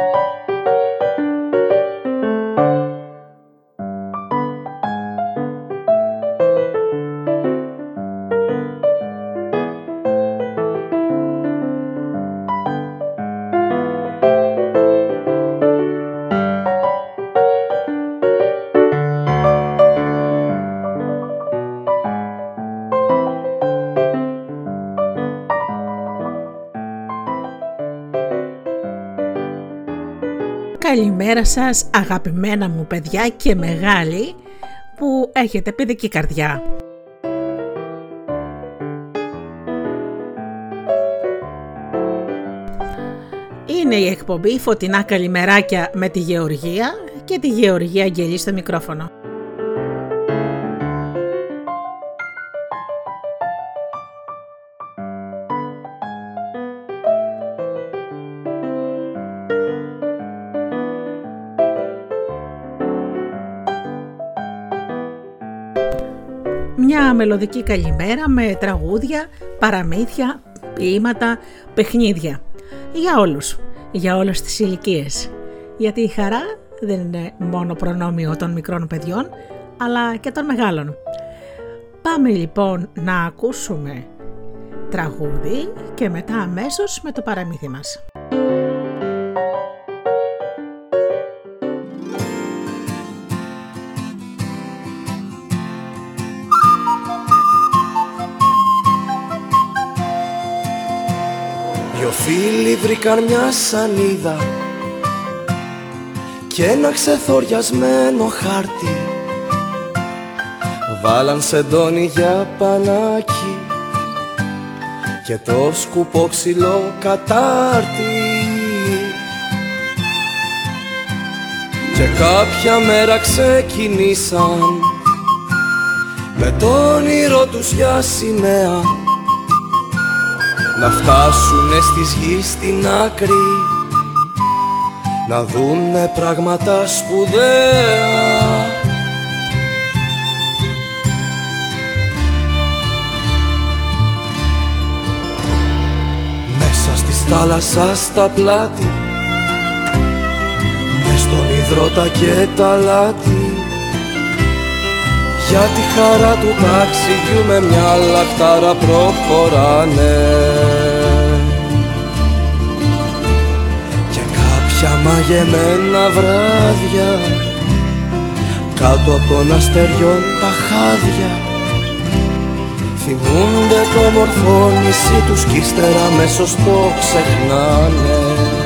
you Καλημέρα σας αγαπημένα μου παιδιά και μεγάλη που έχετε παιδική καρδιά. Είναι η εκπομπή Φωτεινά Καλημεράκια με τη Γεωργία και τη Γεωργία Αγγελή στο μικρόφωνο. Μελωδική καλημέρα με τραγούδια, παραμύθια, ποίηματα, παιχνίδια. Για όλους, για όλες τις ηλικίες. Γιατί η χαρά δεν είναι μόνο προνόμιο των μικρών παιδιών, αλλά και των μεγάλων. Πάμε λοιπόν να ακούσουμε τραγούδι και μετά αμέσως με το παραμύθι μας. Φίλοι βρήκαν μια σανίδα και ένα ξεθοριασμένο χάρτη. Βάλαν σεντόνι για πανάκι και το σκουπό ξυλό κατάρτι. Και κάποια μέρα ξεκινήσαν με τον όνειρο τους για σημαία να φτάσουνε στις γης στην άκρη να δούνε πράγματα σπουδαία. Μέσα στη θάλασσα στα πλάτη μες στον υδρότα και τα λάτι. Για τη χαρά του ταξιδιού με μια λαχτάρα προχωράνε μαγεμένα βράδια. Κάτω από τον αστεριών τα χάδια. Θυμούνται το μορφό νησί τους κι ύστερα αμέσως το ξεχνάνε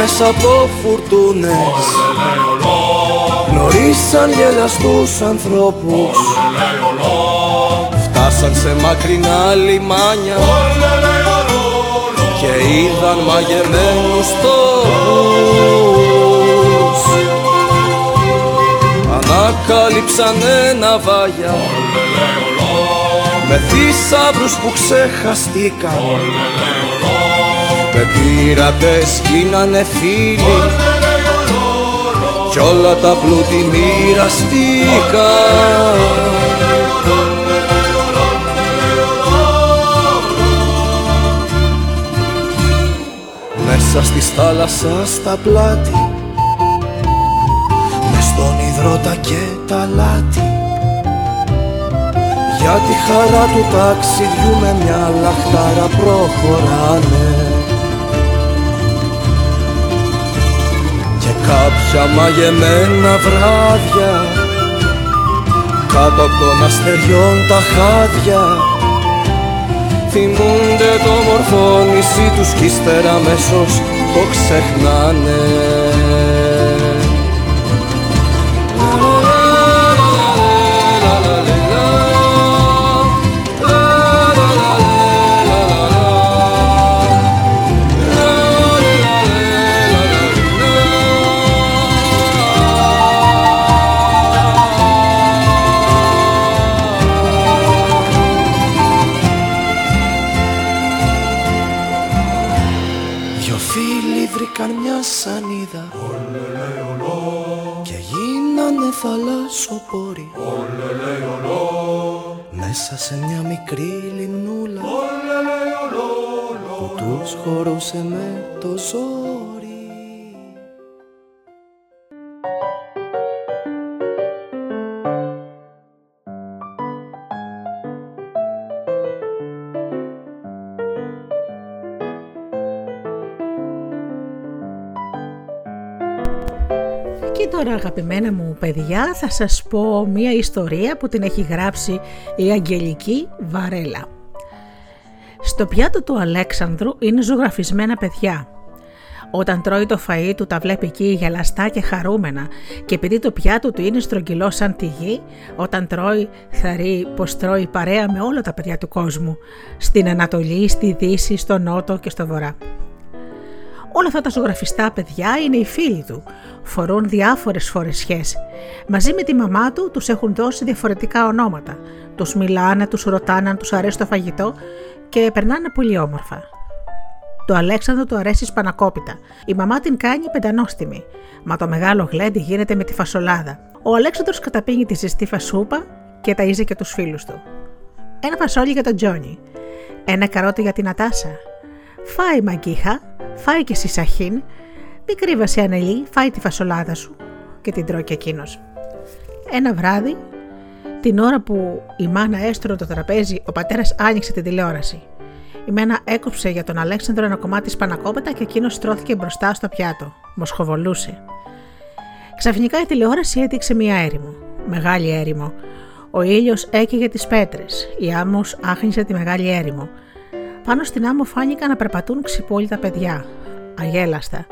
μέσα από φουρτούνες. Γνωρίσαν γελαστούς ανθρώπους. Φτάσαν σε μακρινά λιμάνια Και είδαν μαγεμένους τόπους. Ανακάλυψαν ένα βάγια Με θησαύρους που ξεχαστήκαν με πειρατές γίνανε φίλοι. Κι όλα τα πλούτη μοιραστήκα Μέσα στη θάλασσα στα πλάτη Μες στον υδρότα και τα λάτι. Για τη χαρά του ταξιδιού με μια λαχτάρα προχωράνε κάποια μαγεμένα βράδια. Κάτω από των αστεριών τα χάδια. Θυμούνται το μορφό νησί τους κι ύστερα αμέσως το ξεχνάνε τώρα αγαπημένα μου παιδιά θα σας πω μία ιστορία που την έχει γράψει η Αγγελική Βαρέλα. Στο πιάτο του Αλέξανδρου είναι ζωγραφισμένα παιδιά. Όταν τρώει το φαΐ του τα βλέπει εκεί γελαστά και χαρούμενα και επειδή το πιάτο του είναι στρογγυλό σαν τη γη, όταν τρώει θα ρει πως τρώει παρέα με όλα τα παιδιά του κόσμου, στην Ανατολή, στη Δύση, στο Νότο και στο Βορρά. Όλα αυτά τα ζωγραφιστά παιδιά είναι οι φίλοι του. Φορούν διάφορες φορεσιές. Μαζί με τη μαμά του τους έχουν δώσει διαφορετικά ονόματα. Τους μιλάνε, τους ρωτάνε αν τους αρέσει το φαγητό και περνάνε πολύ όμορφα. Το Αλέξανδρο του αρέσει σπανακόπιτα. Η μαμά την κάνει πεντανόστιμη. Μα το μεγάλο γλέντι γίνεται με τη φασολάδα. Ο Αλέξανδρος καταπίνει τη ζεστή φασούπα και ταΐζει και τους φίλους του. Ένα φασόλι για τον Τζόνι. Ένα καρότι για την Ατάσα. Φάει μαγκίχα, Φάει και εσύ σαχίν, μην κρύβασαι ανελή, φάει τη φασολάδα σου και την τρώει και εκείνος. Ένα βράδυ, την ώρα που η μάνα έστρωνε το τραπέζι, ο πατέρας άνοιξε την τηλεόραση. Η μάνα έκοψε για τον Αλέξανδρο ένα κομμάτι σπανακόπετα και εκείνος στρώθηκε μπροστά στο πιάτο. Μοσχοβολούσε. Ξαφνικά η τηλεόραση έδειξε μία έρημο. Μεγάλη έρημο. Ο ήλιος έκαιγε τις πέτρες. Η άμμος άχνησε τη μεγάλη έρημο. Πάνω στην άμμο φάνηκαν να περπατούν ξυπόλυτα παιδιά, αγέλαστα.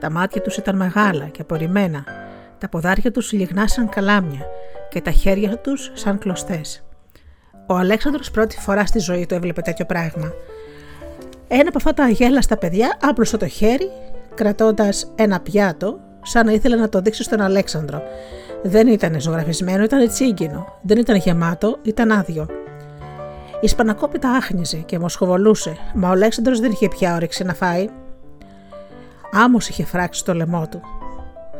Τα μάτια τους ήταν μεγάλα και απορριμμένα, τα ποδάρια τους λιγνά σαν καλάμια και τα χέρια τους σαν κλωστές. Ο Αλέξανδρος πρώτη φορά στη ζωή του έβλεπε τέτοιο πράγμα. Ένα από αυτά τα αγέλαστα παιδιά άπλωσε το χέρι, κρατώντας ένα πιάτο, σαν να ήθελε να το δείξει στον Αλέξανδρο. Δεν ήταν ζωγραφισμένο, ήταν τσίγκινο. Δεν ήταν γεμάτο, ήταν άδειο. Η σπανακόπιτα άχνιζε και μοσχοβολούσε, μα ο Αλέξανδρος δεν είχε πια όρεξη να φάει. Άμμος είχε φράξει το λαιμό του.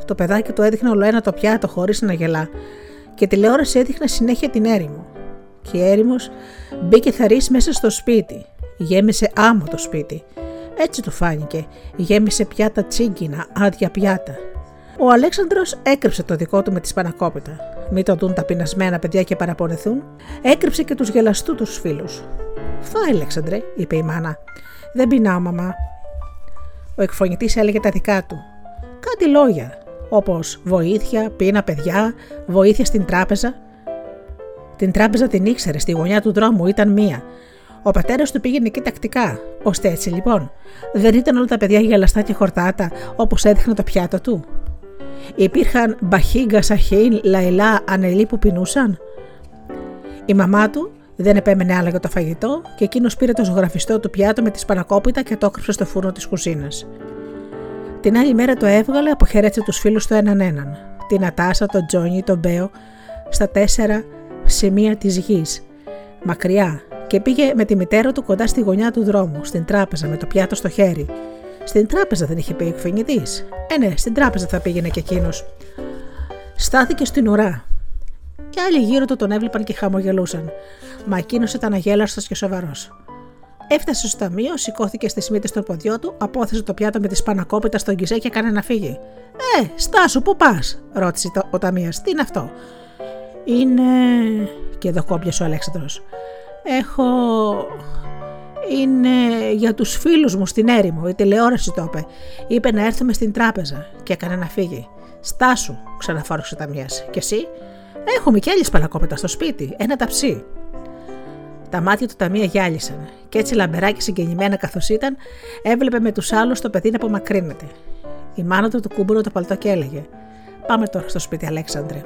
Το παιδάκι του έδειχνε όλο ένα το πιάτο χωρίς να γελά και η τηλεόραση έδειχνε συνέχεια την έρημο. Και η έρημος μπήκε θαρή μέσα στο σπίτι. Γέμισε άμμο το σπίτι. Έτσι του φάνηκε. Γέμισε πιάτα τσίγκινα, άδεια πιάτα. Ο Αλέξανδρος έκρυψε το δικό του με τη σπανακόπιτα. Μην το δουν τα πεινασμένα παιδιά και παραπονεθούν, έκρυψε και τους γελαστού του φίλους. Φάει, Αλέξανδρε, είπε η μάνα. Δεν πεινάω, μαμά. Ο εκφωνητής έλεγε τα δικά του. Κάτι λόγια, όπως βοήθεια, πείνα παιδιά, βοήθεια στην τράπεζα. Την τράπεζα την ήξερε, στη γωνιά του δρόμου ήταν μία. Ο πατέρας του πήγαινε εκεί τακτικά. Ώστε έτσι λοιπόν, δεν ήταν όλα τα παιδιά γελαστά και χορτάτα όπως έδειχνε το πιάτο του. Υπήρχαν μπαχίγκα, σαχίν, λαϊλά, ανελί που πεινούσαν; Η μαμά του δεν επέμενε άλλα για το φαγητό και εκείνος πήρε το ζωγραφιστό του πιάτο με τη σπανακόπιτα και το έκρυψε στο φούρνο της κουζίνας. Την άλλη μέρα το έβγαλε, αποχαιρέτησε τους φίλους του έναν έναν. Την Ατάσα, τον Τζόνι, τον Μπέο, στα τέσσερα σημεία της γης. Μακριά, και πήγε με τη μητέρα του κοντά στη γωνιά του δρόμου, στην τράπεζα με το πιάτο στο χέρι. Στην τράπεζα δεν είχε πει εκφωνητή. Ε, ναι, στην τράπεζα θα πήγαινε και εκείνος. Στάθηκε στην ουρά. Και άλλοι γύρω του τον έβλεπαν και χαμογελούσαν. Μα εκείνος ήταν αγέλαστος και σοβαρός. Έφτασε στο ταμείο, σηκώθηκε στις μύτες των ποδιών του, απόθεσε το πιάτο με τη σπανακόπιτα στον κιζέ και έκανε να φύγει. Ε, στάσου, πού πας, ρώτησε το, ο ταμείο. Τι είναι αυτό; Είναι. και εδώ κόμπιασε ο Αλέξανδρος. Έχω είναι για τους φίλους μου στην έρημο, η τηλεόραση το είπε. Είπε να έρθουμε στην τράπεζα και έκανε να φύγει. Στάσου, ξαναφόρησε τα μία. Και εσύ, έχουμε κι άλλες παλακόπετα στο σπίτι, ένα ταψί. Τα μάτια του τα μία γυάλισαν και έτσι λαμπερά και συγκινημένα καθώς ήταν, έβλεπε με τους άλλους το παιδί να απομακρύνεται. Η μάνα του του κούμπουρε το παλτό και έλεγε: Πάμε τώρα στο σπίτι, Αλέξανδρε.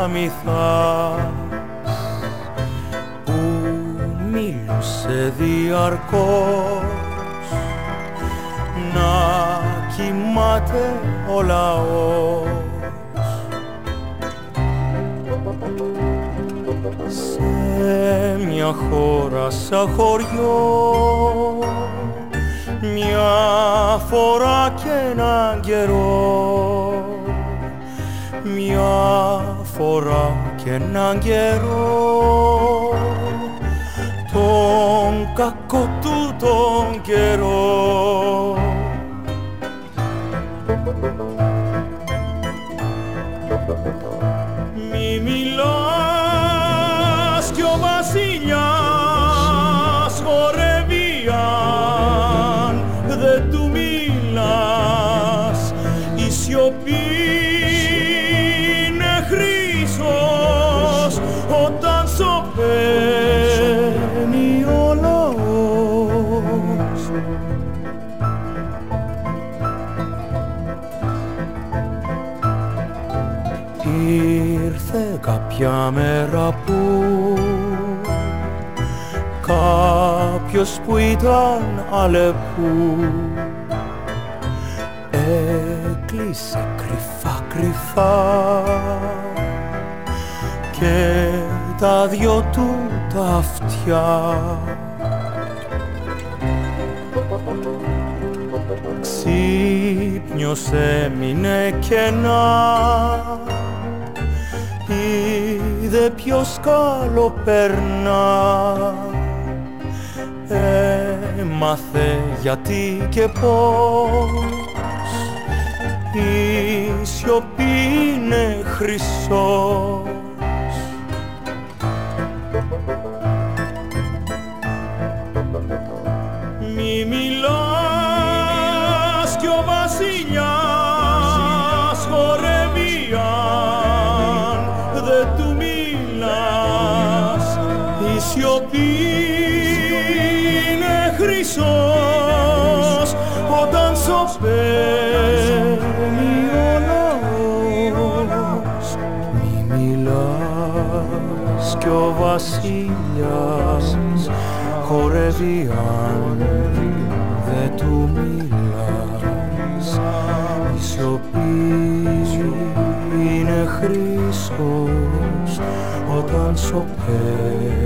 Παραμυθάς Που μίλουσε διαρκώς. Να κοιμάται ο λαός. Σε μια χώρα σαν χωριό μια φορά και έναν καιρό. Μια φορά και έναν καιρό. Τον κακό του τον καιρό. Μη μιλάς κι ο βασιλιάς κάποια μέρα που κάποιος που ήταν αλεπού έκλεισε κρυφά κρυφά και τα δυο του τα αυτιά. Ξύπνιος έμεινε κενά είδε ποιος καλό περνά. Έμαθε γιατί και πώς. Η σιωπή είναι χρυσός βασιλιάς χορεύει αν δεν του μιλάς. Η σιωπή είναι χρυσός όταν σωπαίνει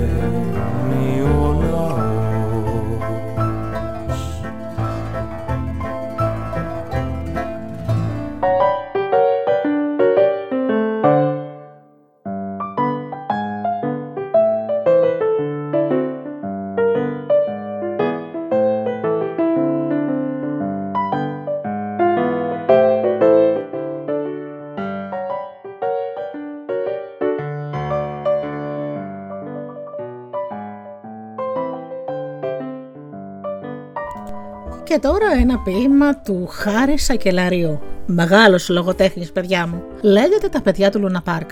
ποίημα του Χάρη Σακελαρίου. Μεγάλος λογοτέχνης, παιδιά μου. Λέγεται τα παιδιά του Λούνα Πάρκ.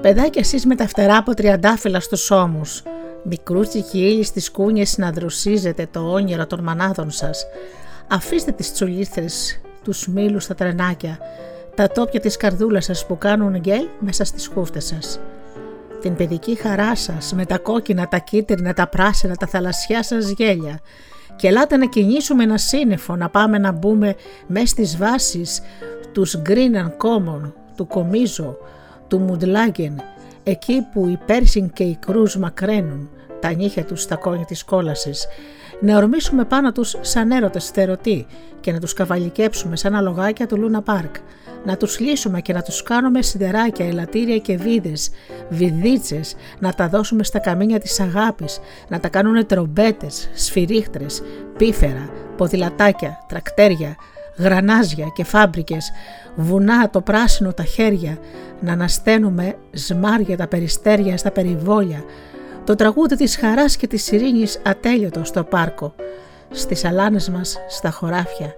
Παιδάκια εσείς με τα φτερά από τριαντάφυλλα στους ώμους. Μικρούτσικοι ήλιοι στι κούνιες να δροσίζετε το όνειρο των μανάδων σας. Αφήστε τις τσουλίθρε, τους μήλους στα τρενάκια, τα τόπια της καρδούλας σας που κάνουν γκέλ μέσα στις χούφτες σας. Την παιδική χαρά σας με τα κόκκινα, τα κίτρινα, τα πράσινα, τα θαλασσιά σας γέλια και ελάτε να κινήσουμε ένα σύννεφο, να πάμε να μπούμε μέσα στις βάσεις τους Green and Common, του Κομίζο, του Μουντλάγεν, εκεί που οι Πέρσιν και οι Κρούζ μακραίνουν τα νύχια τους στα κόνια της κόλασης, να ορμήσουμε πάνω τους σαν έρωτες στερωτοί και να τους καβαλικέψουμε σαν αλογάκια του Λούνα Πάρκ, να τους λύσουμε και να τους κάνουμε σιδεράκια, ελαττήρια και βίδες, βιδίτσες, να τα δώσουμε στα καμίνια της αγάπης, να τα κάνουν τρομπέτες, σφυρίχτρες, πίφερα, ποδηλατάκια, τρακτέρια, γρανάζια και φάμπρικες, βουνά το πράσινο τα χέρια, να ανασταίνουμε σμάρια τα περιστέρια στα περιβόλια, το τραγούδι της χαράς και της ειρήνης ατέλειωτο στο πάρκο, στις αλάνες μας, στα χωράφια.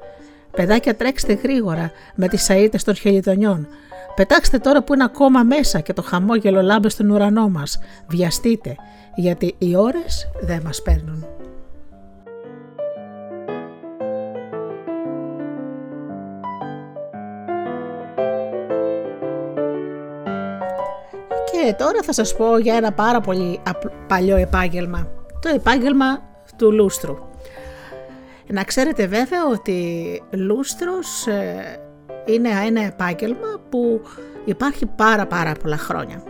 Παιδάκια τρέξτε γρήγορα με τις σαίτε των χελιτονιών. Πετάξτε τώρα που είναι ακόμα μέσα και το χαμόγελο λάμπε στον ουρανό μας. Βιαστείτε, γιατί οι ώρες δεν μας παίρνουν. Και τώρα θα σας πω για ένα πάρα πολύ παλιό επάγγελμα. Το επάγγελμα του λούστρου. Να ξέρετε βέβαια ότι λούστρος ε, είναι ένα επάγγελμα που υπάρχει πάρα πάρα πολλά χρόνια.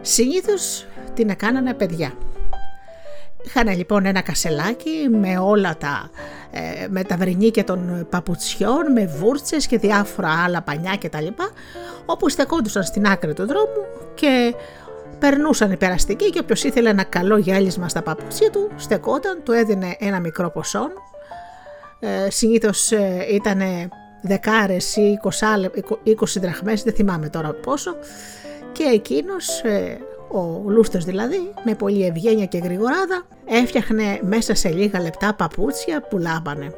Συνήθως την έκανανε παιδιά. Είχαν λοιπόν ένα κασελάκι με όλα τα, ε, με τα βρυνίκια των παπουτσιών, με βούρτσες και διάφορα άλλα πανιά κτλ. Όπου στεκόντουσαν στην άκρη του δρόμου και περνούσαν οι περαστικοί και όποιος ήθελε ένα καλό γυάλισμα στα παπούτσια του, στεκόταν, του έδινε ένα μικρό ποσό. Ε, συνήθως ε, ήταν δεκάρες ή 20, 20 δραχμές, δεν θυμάμαι τώρα πόσο. Και εκείνος ε, ο Λούστος δηλαδή, με πολύ ευγένεια και γρηγοράδα, έφτιαχνε μέσα σε λίγα λεπτά παπούτσια που λάμπανε.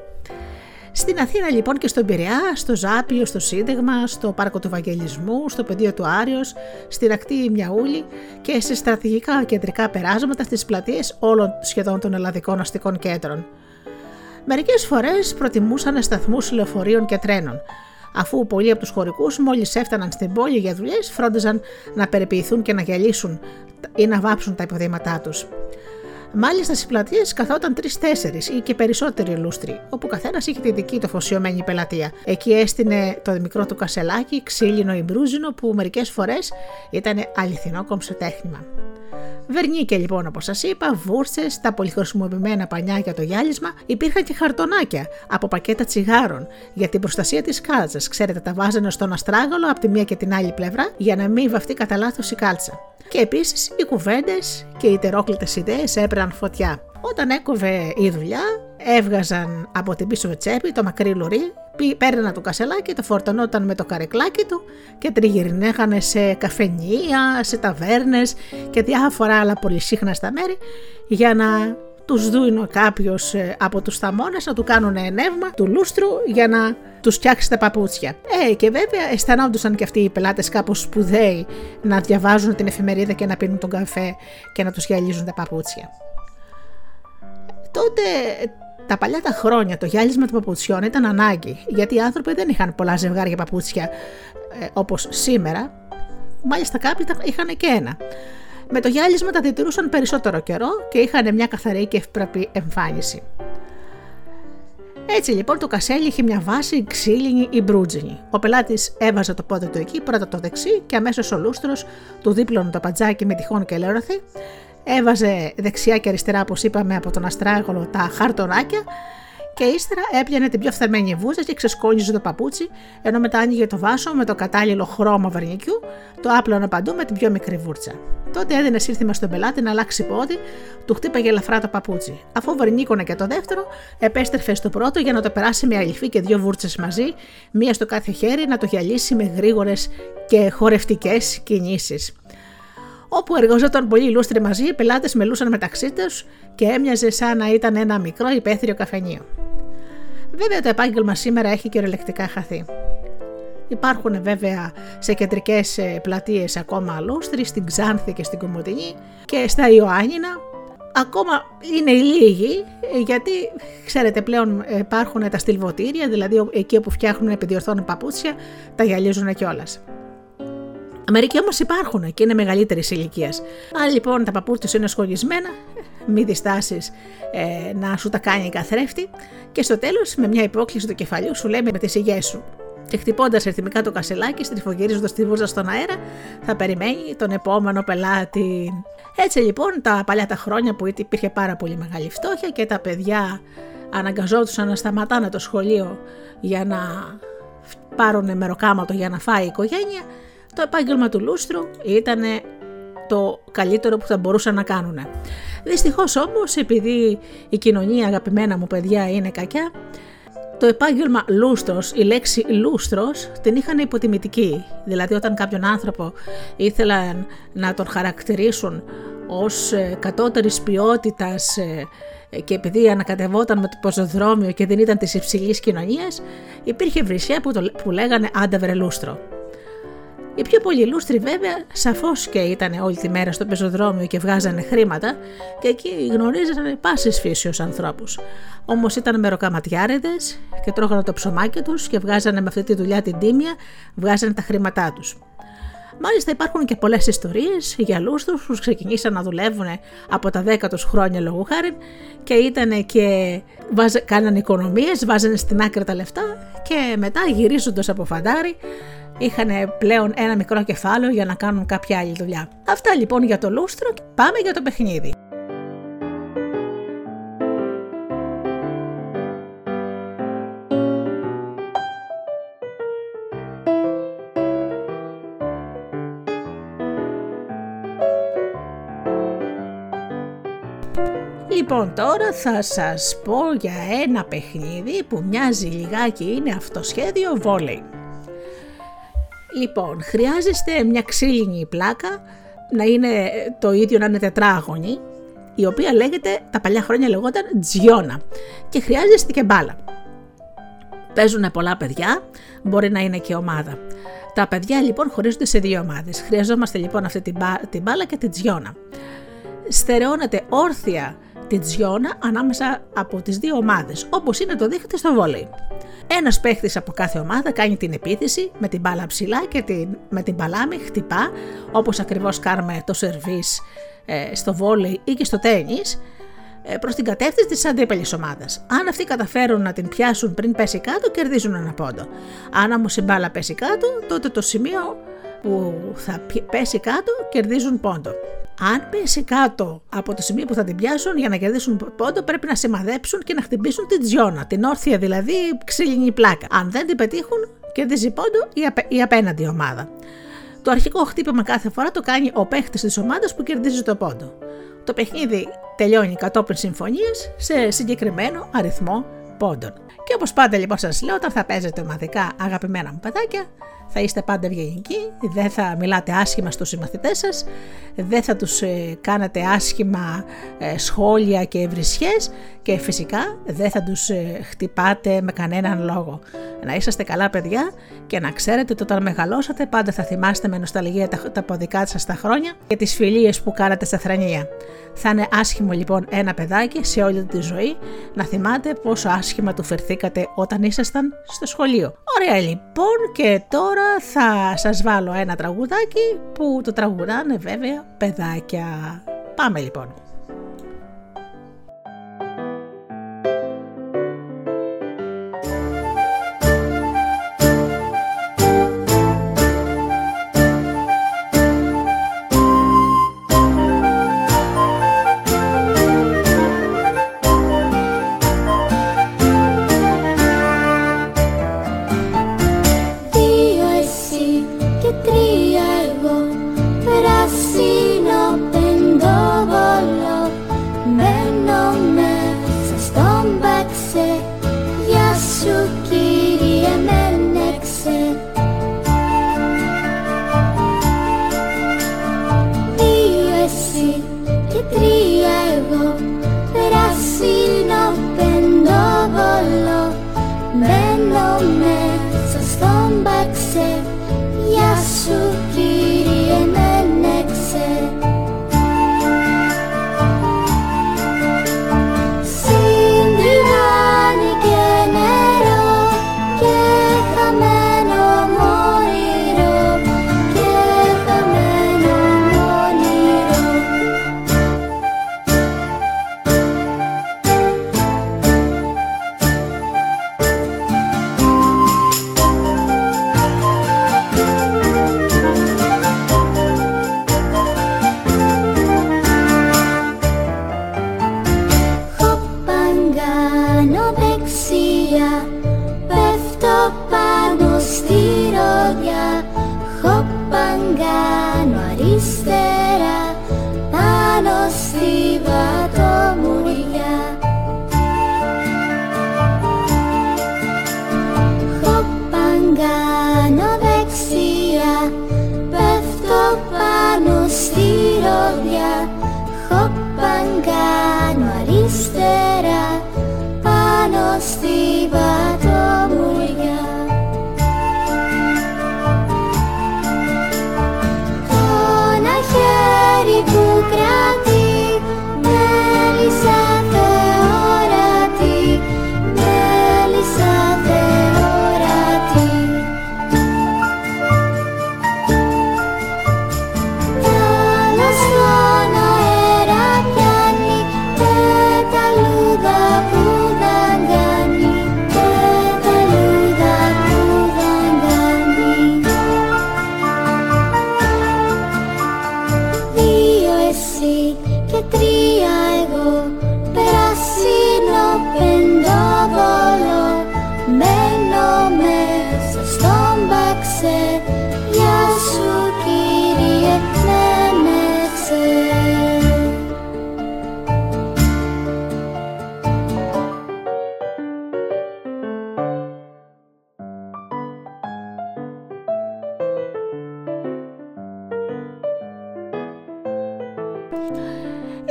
Στην Αθήνα λοιπόν και στον Πειραιά, στο Ζάπιο, στο Σύντεγμα, στο Πάρκο του Βαγγελισμού, στο Πεδίο του Άριος, στην Ακτή Μιαούλη και σε στρατηγικά κεντρικά περάσματα στις πλατείες όλων σχεδόν των ελλαδικών αστικών κέντρων. Μερικές φορές προτιμούσαν σταθμούς λεωφορείων και τρένων, αφού πολλοί από τους χωρικούς, μόλις έφταναν στην πόλη για δουλειές, φρόντιζαν να περιποιηθούν και να γυαλίσουν ή να βάψουν τα υποδήματά τους. Μάλιστα στις πλατείες καθόταν τρει-τέσσερι ή και περισσότεροι λούστροι, όπου καθένας είχε τη δική του φωσιωμένη πελατεία. Εκεί έστεινε το μικρό του κασελάκι, ξύλινο ή μπρούζινο, που μερικές φορές ήταν αληθινό κομψοτέχνημα. Βερνίκε λοιπόν, όπως σας είπα, βούρτσε, τα πολυχρησιμοποιημένα πανιά για το γυάλισμα, υπήρχαν και χαρτονάκια από πακέτα τσιγάρων για την προστασία της κάλτσας. Ξέρετε, τα βάζανε στον αστράγαλο από τη μία και την άλλη πλευρά για να μην βαφτεί κατά λάθος η κάλτσα. Και επίσης οι κουβέντες και οι τερόκλητες ιδέες έπαιρναν φωτιά. Όταν έκοβε η δουλειά, έβγαζαν από την πίσω τσέπη το μακρύ λουρί, παίρναν το κασελάκι, το φορτωνόταν με το καρεκλάκι του και τριγυρνέγανε σε καφενεία, σε ταβέρνες και διάφορα άλλα πολυσύχναστα μέρη για να τους δουν κάποιος ε, από τους θαμώνες να του κάνουν ενεύμα του λούστρου για να τους φτιάξει τα παπούτσια. Ε, και βέβαια αισθανόντουσαν και αυτοί οι πελάτες κάπως σπουδαίοι να διαβάζουν την εφημερίδα και να πίνουν τον καφέ και να τους γυαλίζουν τα παπούτσια. Τότε τα παλιά τα χρόνια το γυάλισμα των παπουτσιών ήταν ανάγκη, γιατί οι άνθρωποι δεν είχαν πολλά ζευγάρια παπούτσια ε, όπως σήμερα. Μάλιστα κάποιοι είχαν και ένα. Με το γυάλισμα τα διατηρούσαν περισσότερο καιρό και είχαν μια καθαρή και ευπρεπή εμφάνιση. Έτσι λοιπόν το κασέλι είχε μια βάση ξύλινη ή μπρούτζινη. Ο πελάτης έβαζε το πόδι του εκεί, πρώτα το δεξί και αμέσως ο λούστρος του δίπλωνε το πατζάκι με τυχόν και ελέρωθη έβαζε δεξιά και αριστερά, όπως είπαμε, από τον αστράγολο τα χαρτονάκια και ύστερα έπιανε την πιο φθαρμένη βούζα και ξεσκόνιζε το παπούτσι, ενώ μετά άνοιγε το βάσο με το κατάλληλο χρώμα βαρνικιού, το άπλωνε παντού με την πιο μικρή βούρτσα. Τότε έδινε σύνθημα στον πελάτη να αλλάξει πόδι, του χτύπαγε ελαφρά το παπούτσι. Αφού βαρνίκωνε και το δεύτερο, επέστρεφε στο πρώτο για να το περάσει με αληφή και δύο βούρτσες μαζί, μία στο κάθε χέρι να το γυαλίσει με γρήγορες και χορευτικές κινήσεις. Όπου εργαζόταν πολλοί λούστροι μαζί, οι πελάτες μελούσαν μεταξύ τους και έμοιαζε σαν να ήταν ένα μικρό υπαίθριο καφενείο. Βέβαια το επάγγελμα σήμερα έχει κυριολεκτικά χαθεί. Υπάρχουν βέβαια σε κεντρικές ε, πλατείες ακόμα λούστροι, στην Ξάνθη και στην Κομωτινή και στα Ιωάννινα. Ακόμα είναι λίγοι γιατί ξέρετε πλέον υπάρχουν τα στυλβοτήρια, δηλαδή εκεί όπου φτιάχνουν επιδιορθώνουν παπούτσια, τα γυαλίζουν κιόλας. Μερικοί όμως υπάρχουν και είναι μεγαλύτερης ηλικίας. Αν λοιπόν τα παππούτσια σου είναι σχολισμένα, μην διστάσεις ε, να σου τα κάνει καθρέφτη και στο τέλος με μια υπόκληση του κεφαλιού σου λέει με τις υγιές σου. Και χτυπώντας ρυθμικά το κασελάκι, στριφογυρίζοντας τη βούζα στον αέρα, θα περιμένει τον επόμενο πελάτη. Έτσι λοιπόν, τα παλιά τα χρόνια που υπήρχε πάρα πολύ μεγάλη φτώχεια και τα παιδιά αναγκαζόντουσαν να σταματάνε το σχολείο για να πάρουν μεροκάματο για να φάει η οικογένεια, το επάγγελμα του λούστρου ήταν το καλύτερο που θα μπορούσαν να κάνουν. Δυστυχώς όμως, επειδή η κοινωνία αγαπημένα μου παιδιά είναι κακιά, το επάγγελμα λούστρος, η λέξη λούστρος την είχαν υποτιμητική. Δηλαδή όταν κάποιον άνθρωπο ήθελαν να τον χαρακτηρίσουν ως ε, κατώτερης ποιότητας ε, και επειδή ανακατευόταν με το πεζοδρόμιο και δεν ήταν της υψηλής κοινωνίας, υπήρχε βρισιά που, το, που λέγανε άντα λούστρο. Οι πιο πολλοί λούστροι βέβαια σαφώς και ήταν όλη τη μέρα στο πεζοδρόμιο και βγάζανε χρήματα και εκεί γνωρίζανε πάσης φύσεως ανθρώπους. Όμως ήταν μεροκαματιάριδε και τρώγανε το ψωμάκι τους και βγάζανε με αυτή τη δουλειά την τίμια, βγάζανε τα χρήματά τους. Μάλιστα υπάρχουν και πολλές ιστορίες για λούστρους που ξεκινήσαν να δουλεύουν από τα δέκα τους χρόνια λόγου χάρη και ήταν και βάζε, κάνανε οικονομίες, βάζανε στην άκρη τα λεφτά και μετά γυρίζοντας από φαντάρι είχαν πλέον ένα μικρό κεφάλαιο για να κάνουν κάποια άλλη δουλειά. Αυτά λοιπόν για το λούστρο και πάμε για το παιχνίδι. Λοιπόν τώρα θα σας πω για ένα παιχνίδι που μοιάζει λιγάκι είναι αυτοσχέδιο βόλεϊ. Λοιπόν, χρειάζεστε μια ξύλινη πλάκα να είναι το ίδιο να είναι τετράγωνη η οποία λέγεται, τα παλιά χρόνια λεγόταν τζιώνα και χρειάζεστε και μπάλα. Παίζουν πολλά παιδιά, μπορεί να είναι και ομάδα. Τα παιδιά λοιπόν χωρίζονται σε δύο ομάδες. Χρειαζόμαστε λοιπόν αυτή την μπάλα και την τζιώνα. Στερεώνεται όρθια την τζιώνα ανάμεσα από τις δύο ομάδες, όπως είναι το δείχνετε στο βόλεϊ. Ένας παίχτης από κάθε ομάδα κάνει την επίθεση με την μπάλα ψηλά και την, με την παλάμη χτυπά, όπως ακριβώς κάνουμε το σερβίς ε, στο βόλεϊ ή και στο τέννις, ε, προς την κατεύθυνση της αντίπαλης ομάδας. Αν αυτοί καταφέρουν να την πιάσουν πριν πέσει κάτω, κερδίζουν ένα πόντο. Αν όμως η μπάλα πέσει κάτω, τότε το σημείο που θα πέσει κάτω κερδίζουν πόντο. Αν πέσει κάτω από το σημείο που θα την πιάσουν για να κερδίσουν πόντο, πρέπει να σημαδέψουν και να χτυπήσουν την τζιώνα, την όρθια δηλαδή ξύλινη πλάκα. Αν δεν την πετύχουν, κερδίζει πόντο η, απέ, η απέναντι ομάδα. Το αρχικό χτύπημα κάθε φορά το κάνει ο παίχτης της ομάδας που κερδίζει το πόντο. Το παιχνίδι τελειώνει κατόπιν συμφωνίας σε συγκεκριμένο αριθμό πόντων. Και όπως πάντα λοιπόν σας λέω, όταν θα παίζετε ομαδικά αγαπημένα μου παιδάκια, θα είστε πάντα ευγενικοί, δεν θα μιλάτε άσχημα στους συμμαθητές σας, δεν θα τους ε, κάνετε άσχημα ε, σχόλια και ευρισιές και φυσικά δεν θα τους ε, χτυπάτε με κανέναν λόγο. Να είσαστε καλά παιδιά και να ξέρετε ότι όταν μεγαλώσατε πάντα θα θυμάστε με νοσταλγία τα, τα ποδικά σας τα χρόνια και τις φιλίες που κάνατε στα θρανία. Θα είναι άσχημο λοιπόν ένα παιδάκι σε όλη τη ζωή να θυμάται πόσο άσχημα του φερθήκατε όταν ήσασταν στο σχολείο. Ωραία λοιπόν και τώρα θα σας βάλω ένα τραγουδάκι που το τραγουδάνε βέβαια παιδάκια. Πάμε λοιπόν.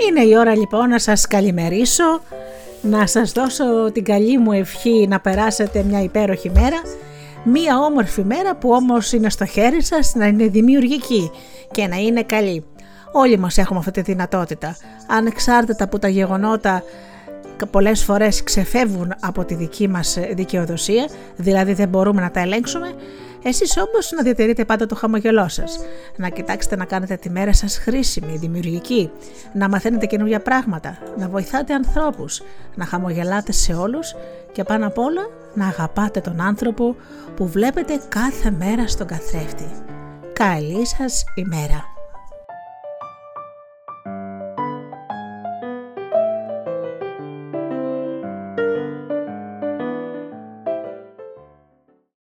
Είναι η ώρα λοιπόν να σας καλημερίσω, να σας δώσω την καλή μου ευχή να περάσετε μια υπέροχη μέρα, μια όμορφη μέρα που όμως είναι στο χέρι σας να είναι δημιουργική και να είναι καλή. Όλοι μας έχουμε αυτή τη δυνατότητα, ανεξάρτητα από τα γεγονότα πολλές φορές ξεφεύγουν από τη δική μας δικαιοδοσία, δηλαδή δεν μπορούμε να τα ελέγξουμε, εσείς όμως να διατηρείτε πάντα το χαμογελό σας, να κοιτάξετε να κάνετε τη μέρα σας χρήσιμη, δημιουργική, να μαθαίνετε καινούργια πράγματα, να βοηθάτε ανθρώπους, να χαμογελάτε σε όλους. Και πάνω απ' όλα να αγαπάτε τον άνθρωπο που βλέπετε κάθε μέρα στον καθρέφτη. Καλή σας ημέρα!